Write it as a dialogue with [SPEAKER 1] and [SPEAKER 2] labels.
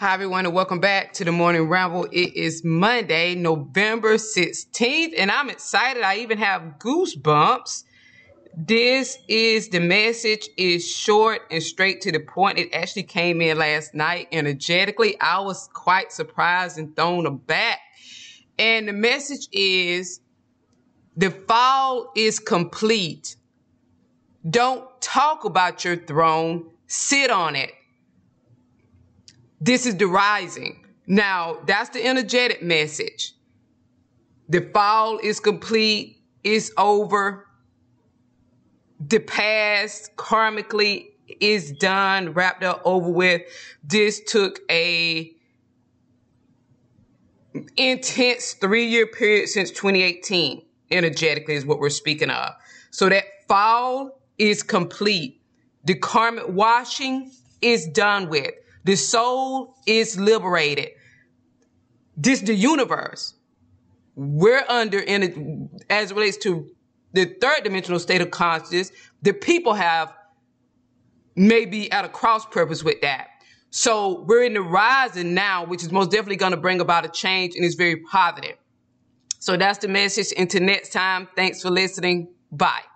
[SPEAKER 1] Hi, everyone, and welcome back to the Morning Ramble. It is Monday, November 16th, and I'm excited. I even have goosebumps. This is the message is short and straight to the point. It actually came in last night energetically. I was quite surprised and thrown aback. And the message is the fall is complete. Don't talk about your throne, sit on it. This is the rising. Now, that's the energetic message. The fall is complete, it's over. The past karmically is done, wrapped up, over with. This took a intense three-year period since 2018. Energetically is what we're speaking of. So that fall is complete. The karmic washing is done with. The soul is liberated. This the universe. We're under in it as it relates to the third dimensional state of consciousness. The people have maybe at a cross purpose with that. So we're in the rising now, which is most definitely going to bring about a change and is very positive. So that's the message. Until next time, thanks for listening. Bye.